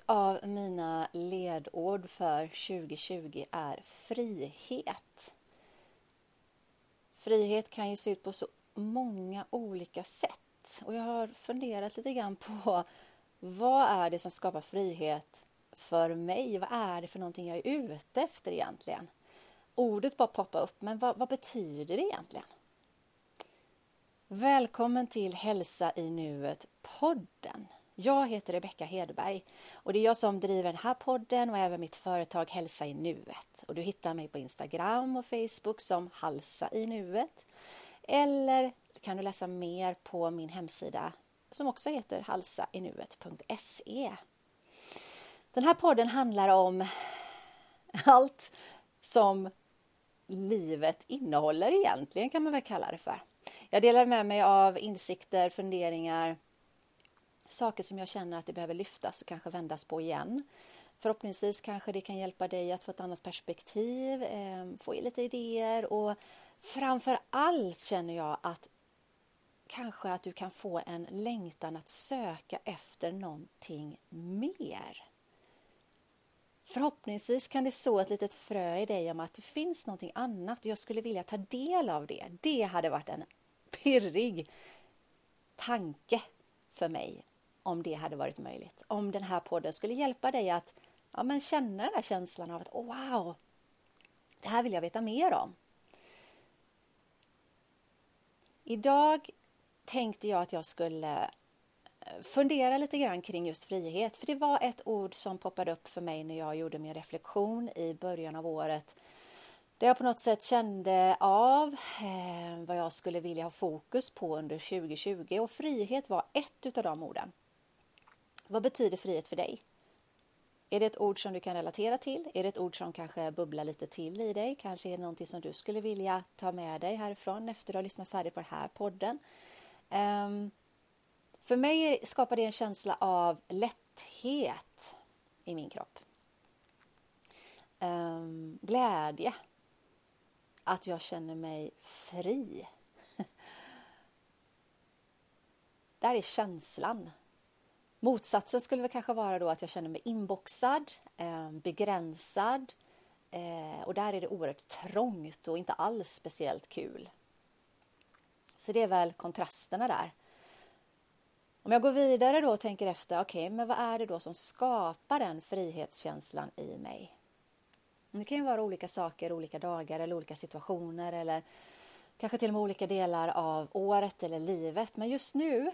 Ett av mina ledord för 2020 är frihet. Frihet kan ju se ut på så många olika sätt och jag har funderat lite grann på vad är det som skapar frihet för mig? Vad är det för någonting jag är ute efter egentligen? Ordet bara poppar upp, men vad, vad betyder det egentligen? Välkommen till Hälsa i nuet-podden. Jag heter Rebecka Hedberg och det är jag som driver den här podden och även mitt företag Hälsa i nuet. Och du hittar mig på Instagram och Facebook som Halsa i nuet. Eller kan du läsa mer på min hemsida som också heter halsainuet.se. Den här podden handlar om allt som livet innehåller egentligen kan man väl kalla det för. Jag delar med mig av insikter, funderingar, saker som jag känner att det behöver lyftas och kanske vändas på igen. Förhoppningsvis kanske det kan hjälpa dig att få ett annat perspektiv, eh, få lite idéer och framför allt känner jag att kanske att du kan få en längtan att söka efter någonting mer. Förhoppningsvis kan det så ett litet frö i dig om att det finns någonting annat. och Jag skulle vilja ta del av det. Det hade varit en pirrig tanke för mig om det hade varit möjligt. Om den här podden skulle hjälpa dig att ja, men känna den här känslan av att oh, wow, det här vill jag veta mer om. Idag tänkte jag att jag skulle eh, fundera lite grann kring just frihet. För det var ett ord som poppade upp för mig när jag gjorde min reflektion i början av året. Där jag på något sätt kände av eh, vad jag skulle vilja ha fokus på under 2020 och frihet var ett av de orden. Vad betyder frihet för dig? Är det ett ord som du kan relatera till? Är det ett ord som kanske bubblar lite till i dig? Kanske är det någonting som du skulle vilja ta med dig härifrån efter att ha lyssnat färdigt på den här podden? Um, för mig skapar det en känsla av lätthet i min kropp. Um, glädje. Att jag känner mig fri. Där är känslan Motsatsen skulle väl kanske vara då att jag känner mig inboxad, eh, begränsad eh, och där är det oerhört trångt och inte alls speciellt kul. Så det är väl kontrasterna där. Om jag går vidare då och tänker efter, okej, okay, men vad är det då som skapar den frihetskänslan i mig? Det kan ju vara olika saker, olika dagar eller olika situationer eller kanske till och med olika delar av året eller livet. Men just nu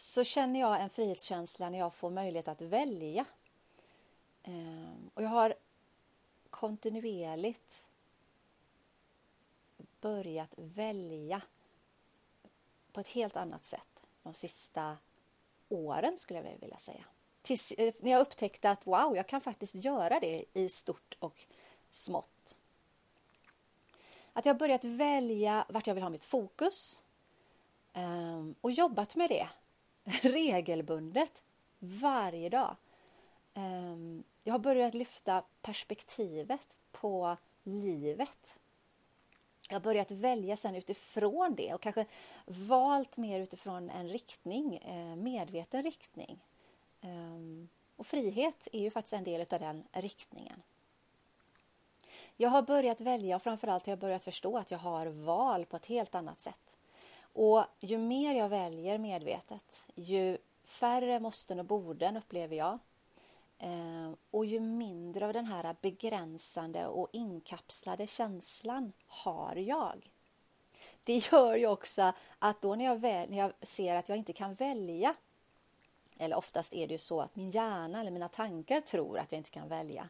så känner jag en frihetskänsla när jag får möjlighet att välja. Ehm, och jag har kontinuerligt börjat välja på ett helt annat sätt de sista åren skulle jag vilja säga. Tills, eh, när jag upptäckte att wow, jag kan faktiskt göra det i stort och smått. Att jag börjat välja vart jag vill ha mitt fokus ehm, och jobbat med det regelbundet varje dag. Ehm, jag har börjat lyfta perspektivet på livet. Jag har börjat välja sen utifrån det och kanske valt mer utifrån en riktning, eh, medveten riktning. Ehm, och frihet är ju faktiskt en del av den riktningen. Jag har börjat välja och framförallt har jag börjat förstå att jag har val på ett helt annat sätt. Och ju mer jag väljer medvetet, ju färre måsten och borden upplever jag. Eh, och ju mindre av den här begränsande och inkapslade känslan har jag. Det gör ju också att då när jag, väl, när jag ser att jag inte kan välja eller oftast är det ju så att min hjärna eller mina tankar tror att jag inte kan välja.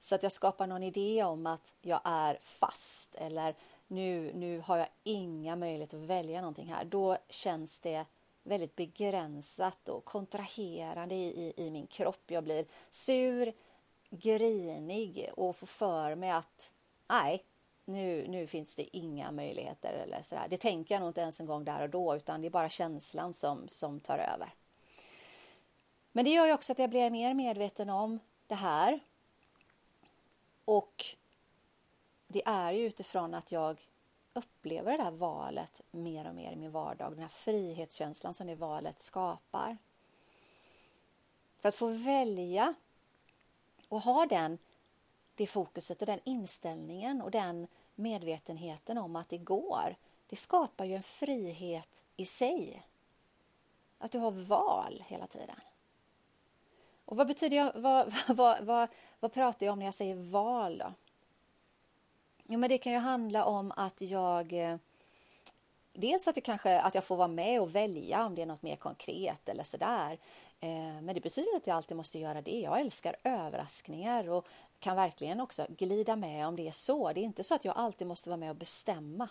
Så att jag skapar någon idé om att jag är fast eller nu, nu har jag inga möjligheter att välja någonting här. Då känns det väldigt begränsat och kontraherande i, i, i min kropp. Jag blir sur, grinig och får för mig att nej, nu, nu finns det inga möjligheter eller sådär. Det tänker jag nog inte ens en gång där och då utan det är bara känslan som, som tar över. Men det gör ju också att jag blir mer medveten om det här. Och det är ju utifrån att jag upplever det här valet mer och mer i min vardag. Den här frihetskänslan som det valet skapar. För att få välja och ha den, det fokuset och den inställningen och den medvetenheten om att det går. Det skapar ju en frihet i sig. Att du har val hela tiden. Och vad betyder jag, vad, vad, vad, vad pratar jag om när jag säger val då? Jo, men det kan ju handla om att jag eh, Dels att, det kanske, att jag får vara med och välja om det är något mer konkret eller sådär. Eh, men det betyder inte att jag alltid måste göra det. Jag älskar överraskningar och kan verkligen också glida med om det är så. Det är inte så att jag alltid måste vara med och bestämma.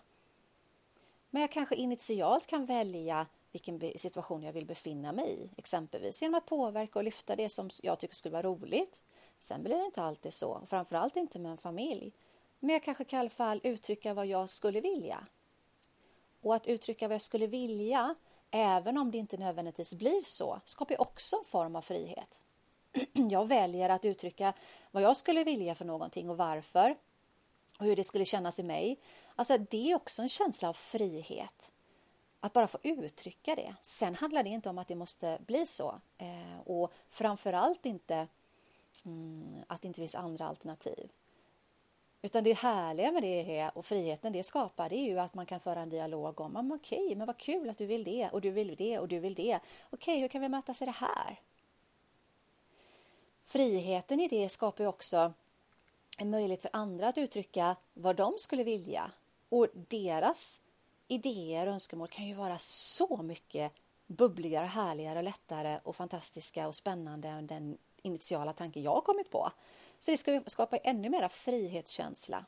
Men jag kanske initialt kan välja vilken situation jag vill befinna mig i, exempelvis genom att påverka och lyfta det som jag tycker skulle vara roligt. Sen blir det inte alltid så, framförallt inte med en familj. Men jag kanske kan i alla fall uttrycka vad jag skulle vilja. Och att uttrycka vad jag skulle vilja, även om det inte nödvändigtvis blir så, skapar också en form av frihet. Jag väljer att uttrycka vad jag skulle vilja för någonting och varför och hur det skulle kännas i mig. Alltså det är också en känsla av frihet. Att bara få uttrycka det. Sen handlar det inte om att det måste bli så. Eh, och framförallt inte mm, att det inte finns andra alternativ. Utan det härliga med det och friheten det skapar det är ju att man kan föra en dialog om men okej, okay, men vad kul att du vill det och du vill det och du vill det. Okej, okay, hur kan vi mötas i det här? Friheten i det skapar ju också en möjlighet för andra att uttrycka vad de skulle vilja och deras idéer och önskemål kan ju vara så mycket bubbligare, härligare, lättare och fantastiska och spännande än den initiala tanke jag kommit på. Så det ska skapa ännu mera frihetskänsla.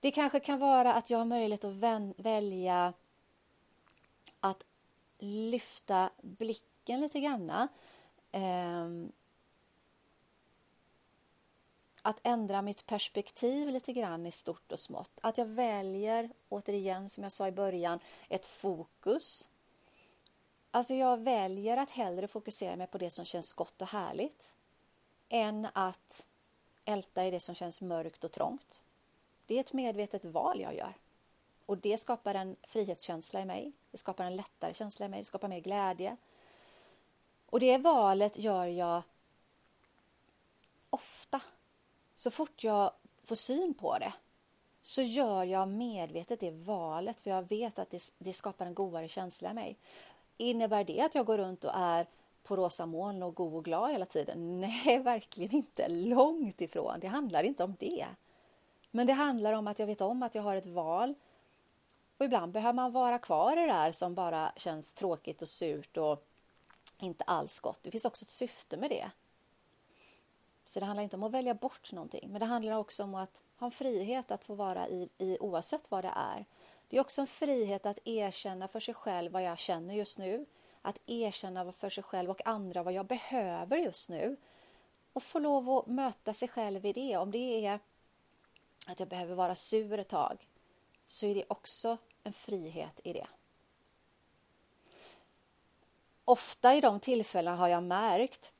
Det kanske kan vara att jag har möjlighet att välja att lyfta blicken lite granna. Ehm, att ändra mitt perspektiv lite grann i stort och smått. Att jag väljer, återigen som jag sa i början, ett fokus. Alltså jag väljer att hellre fokusera mig på det som känns gott och härligt än att älta i det som känns mörkt och trångt. Det är ett medvetet val jag gör. Och det skapar en frihetskänsla i mig. Det skapar en lättare känsla i mig. Det skapar mer glädje. Och det valet gör jag ofta. Så fort jag får syn på det så gör jag medvetet det valet för jag vet att det, det skapar en godare känsla i mig. Innebär det att jag går runt och är på rosa moln och god och glad hela tiden? Nej, verkligen inte. Långt ifrån. Det handlar inte om det. Men det handlar om att jag vet om att jag har ett val. Och ibland behöver man vara kvar i det där som bara känns tråkigt och surt och inte alls gott. Det finns också ett syfte med det. Så det handlar inte om att välja bort någonting, men det handlar också om att ha en frihet att få vara i, i oavsett vad det är. Det är också en frihet att erkänna för sig själv vad jag känner just nu att erkänna för sig själv och andra vad jag behöver just nu. Och få lov att möta sig själv i det. Om det är att jag behöver vara sur ett tag så är det också en frihet i det. Ofta i de tillfällena har jag märkt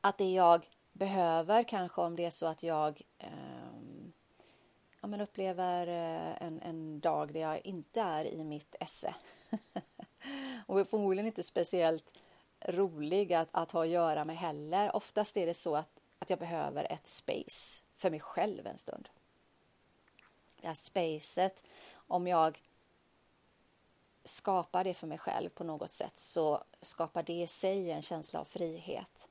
att det jag behöver, kanske om det är så att jag eh, ja, men upplever eh, en, en dag där jag inte är i mitt esse och förmodligen inte speciellt rolig att, att ha att göra med heller. Oftast är det så att, att jag behöver ett space för mig själv en stund. Det här spacet, om jag skapar det för mig själv på något sätt så skapar det i sig en känsla av frihet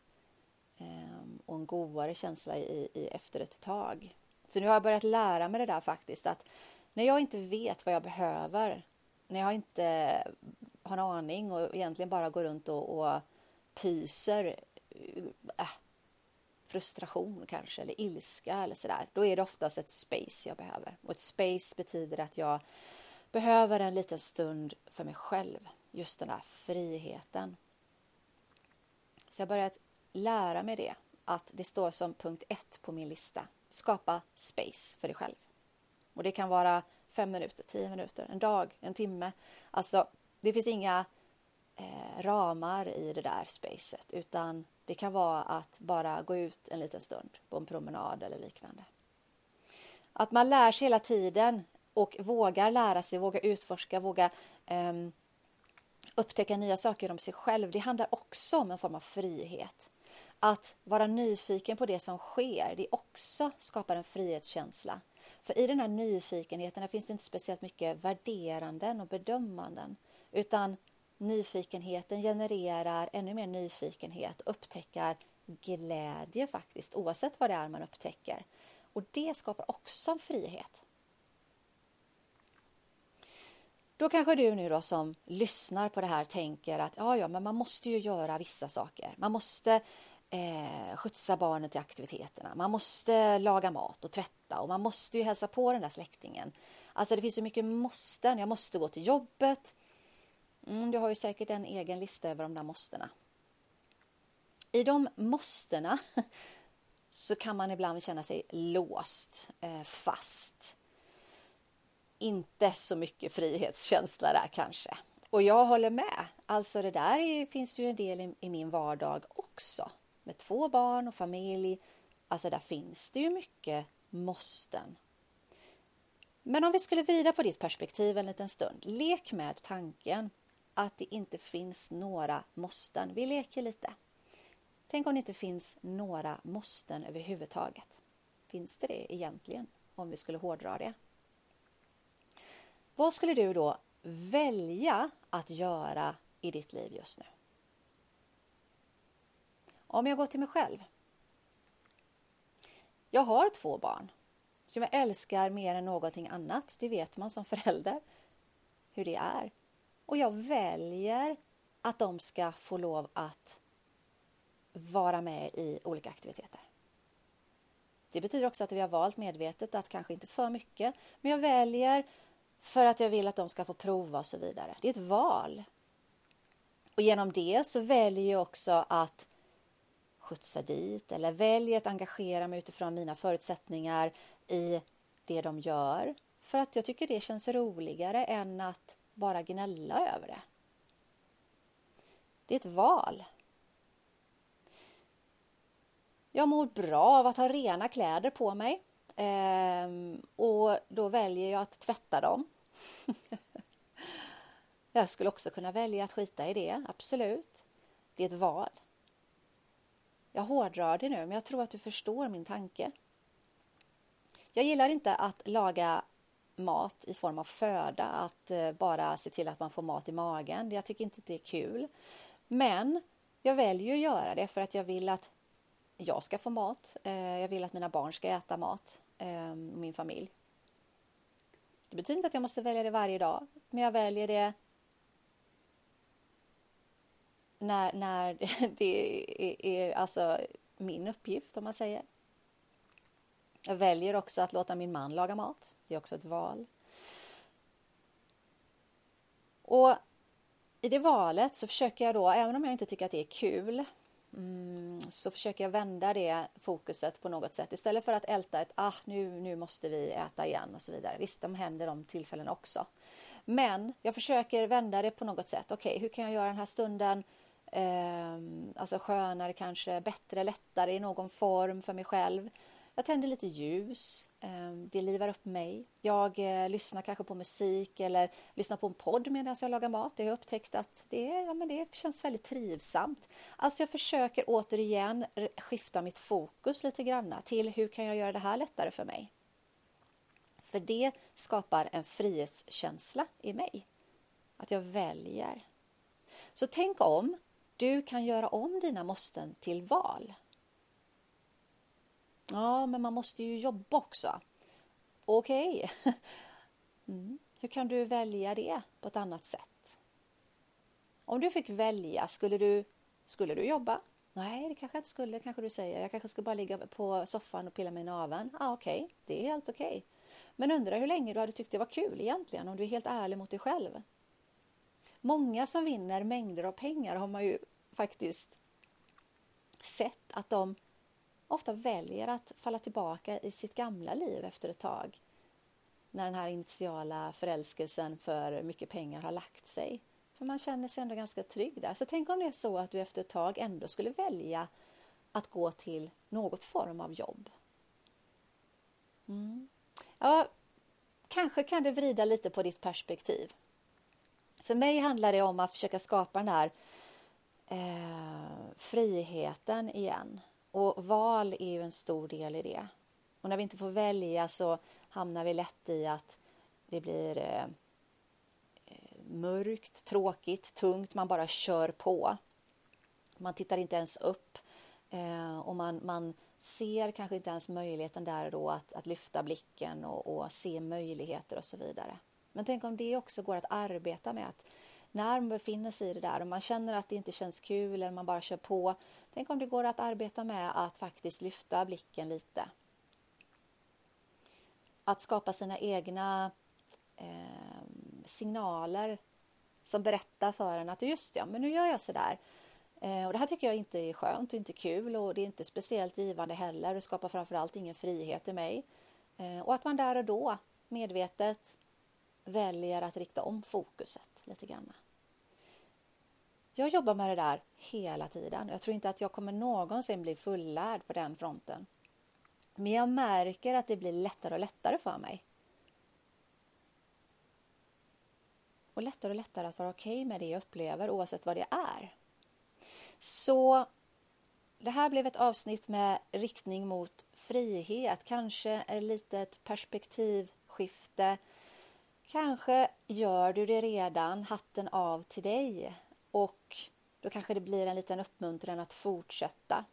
ehm, och en godare känsla i, i efter ett tag. Så nu har jag börjat lära mig det där faktiskt att när jag inte vet vad jag behöver, när jag inte har en aning och egentligen bara går runt och, och pyser eh, äh, frustration kanske eller ilska eller sådär. Då är det oftast ett space jag behöver. Och ett space betyder att jag behöver en liten stund för mig själv. Just den där friheten. Så jag har börjat lära mig det. Att det står som punkt ett på min lista. Skapa space för dig själv. Och det kan vara fem minuter, tio minuter, en dag, en timme. Alltså det finns inga eh, ramar i det där spacet utan det kan vara att bara gå ut en liten stund på en promenad eller liknande. Att man lär sig hela tiden och vågar lära sig, vågar utforska, vågar eh, upptäcka nya saker om sig själv, det handlar också om en form av frihet. Att vara nyfiken på det som sker, det också skapar en frihetskänsla. För i den här nyfikenheten finns det inte speciellt mycket värderanden och bedömanden, utan nyfikenheten genererar ännu mer nyfikenhet och upptäcker glädje faktiskt, oavsett vad det är man upptäcker. Och det skapar också en frihet. Då kanske du nu då som lyssnar på det här tänker att ja, ja, men man måste ju göra vissa saker. Man måste eh, skjutsa barnet till aktiviteterna. Man måste laga mat och tvätta och man måste ju hälsa på den där släktingen. Alltså det finns så mycket måsten. Jag måste gå till jobbet. Mm, du har ju säkert en egen lista över de där måstena. I de måstena så kan man ibland känna sig låst, eh, fast. Inte så mycket frihetskänsla där kanske. Och jag håller med. Alltså det där är, finns ju en del i, i min vardag också. Med två barn och familj. Alltså där finns det ju mycket måsten. Men om vi skulle vrida på ditt perspektiv en liten stund. Lek med tanken att det inte finns några måsten. Vi leker lite. Tänk om det inte finns några måsten överhuvudtaget. Finns det det egentligen? Om vi skulle hårdra det. Vad skulle du då välja att göra i ditt liv just nu? Om jag går till mig själv. Jag har två barn som jag älskar mer än någonting annat. Det vet man som förälder hur det är. Och jag väljer att de ska få lov att vara med i olika aktiviteter. Det betyder också att vi har valt medvetet att kanske inte för mycket, men jag väljer för att jag vill att de ska få prova och så vidare. Det är ett val. Och genom det så väljer jag också att skjutsa dit eller väljer att engagera mig utifrån mina förutsättningar i det de gör. För att jag tycker det känns roligare än att bara gnälla över det. Det är ett val. Jag mår bra av att ha rena kläder på mig ehm, och då väljer jag att tvätta dem. jag skulle också kunna välja att skita i det, absolut. Det är ett val. Jag hårdrar det nu, men jag tror att du förstår min tanke. Jag gillar inte att laga mat i form av föda, att eh, bara se till att man får mat i magen. Jag tycker inte det är kul. Men jag väljer att göra det för att jag vill att jag ska få mat. Eh, jag vill att mina barn ska äta mat, ehm, min familj. Det betyder inte att jag måste välja det varje dag, men jag väljer det när, när det är, är alltså min uppgift, om man säger. Jag väljer också att låta min man laga mat. Det är också ett val. Och i det valet så försöker jag då, även om jag inte tycker att det är kul, mm, så försöker jag vända det fokuset på något sätt. Istället för att älta ett ah, nu, nu måste vi äta igen och så vidare. Visst, de händer de tillfällen också. Men jag försöker vända det på något sätt. Okej, okay, hur kan jag göra den här stunden eh, alltså skönare kanske, bättre, lättare i någon form för mig själv? Jag tänder lite ljus. Ehm, det livar upp mig. Jag eh, lyssnar kanske på musik eller lyssnar på en podd medan jag lagar mat. Jag har upptäckt att det, ja, men det känns väldigt trivsamt. Alltså jag försöker återigen skifta mitt fokus lite grann till hur kan jag göra det här lättare för mig? För det skapar en frihetskänsla i mig. Att jag väljer. Så tänk om du kan göra om dina måsten till val. Ja, men man måste ju jobba också. Okej. Okay. Mm. Hur kan du välja det på ett annat sätt? Om du fick välja, skulle du, skulle du jobba? Nej, det kanske jag inte skulle, kanske du säger. Jag kanske skulle bara ligga på soffan och pilla mig i naveln. Ah, Okej, okay. det är helt okej. Okay. Men undrar hur länge du hade tyckt det var kul egentligen, om du är helt ärlig mot dig själv. Många som vinner mängder av pengar har man ju faktiskt sett att de ofta väljer att falla tillbaka i sitt gamla liv efter ett tag. När den här initiala förälskelsen för mycket pengar har lagt sig. För man känner sig ändå ganska trygg där. Så tänk om det är så att du efter ett tag ändå skulle välja att gå till något form av jobb. Mm. Ja, kanske kan det vrida lite på ditt perspektiv. För mig handlar det om att försöka skapa den här eh, friheten igen. Och val är ju en stor del i det. Och när vi inte får välja så hamnar vi lätt i att det blir eh, eh mörkt, tråkigt, tungt, man bara kör på. Man tittar inte ens upp eh, och man, man ser kanske inte ens möjligheten där då att, att lyfta blicken och, och, se möjligheter och så vidare. Men tänk om det också går att arbeta med att när man befinner sig i det där och man känner att det inte känns kul eller man bara kör på. Tänk om det går att arbeta med att faktiskt lyfta blicken lite. Att skapa sina egna eh, signaler som berättar för en att just ja, men nu gör jag så där. Eh, och det här tycker jag inte är skönt och inte kul och det är inte speciellt givande heller. Det skapar framförallt ingen frihet i mig. Eh, och att man där och då medvetet väljer att rikta om fokuset lite grann. Jag jobbar med det där hela tiden. Jag tror inte att jag kommer någonsin bli fullärd på den fronten. Men jag märker att det blir lättare och lättare för mig. Och lättare och lättare att vara okej okay med det jag upplever oavsett vad det är. Så det här blev ett avsnitt med riktning mot frihet, kanske ett litet perspektivskifte. Kanske gör du det redan, hatten av till dig. Och då kanske det blir en liten uppmuntran att fortsätta.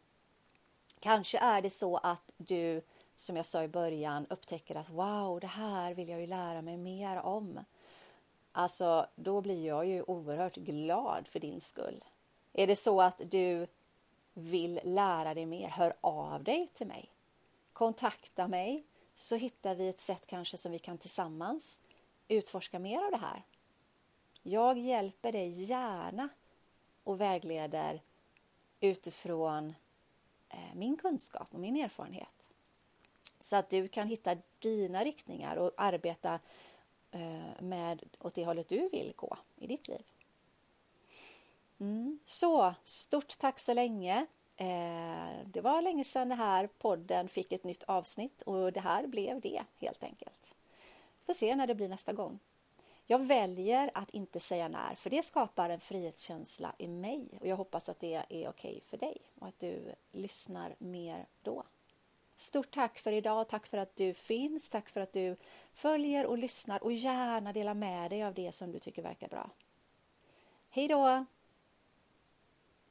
Kanske är det så att du, som jag sa i början, upptäcker att wow, det här vill jag ju lära mig mer om. Alltså, då blir jag ju oerhört glad för din skull. Är det så att du vill lära dig mer, hör av dig till mig. Kontakta mig så hittar vi ett sätt kanske som vi kan tillsammans utforska mer av det här. Jag hjälper dig gärna och vägleder utifrån eh, min kunskap och min erfarenhet. Så att du kan hitta dina riktningar och arbeta eh, med åt det hållet du vill gå i ditt liv. Mm. Så, stort tack så länge. Eh, det var länge sedan den här podden fick ett nytt avsnitt och det här blev det helt enkelt. Får se när det blir nästa gång. Jag väljer att inte säga när, för det skapar en frihetskänsla i mig och jag hoppas att det är okej okay för dig och att du lyssnar mer då. Stort tack för idag, tack för att du finns, tack för att du följer och lyssnar och gärna delar med dig av det som du tycker verkar bra. Hej då!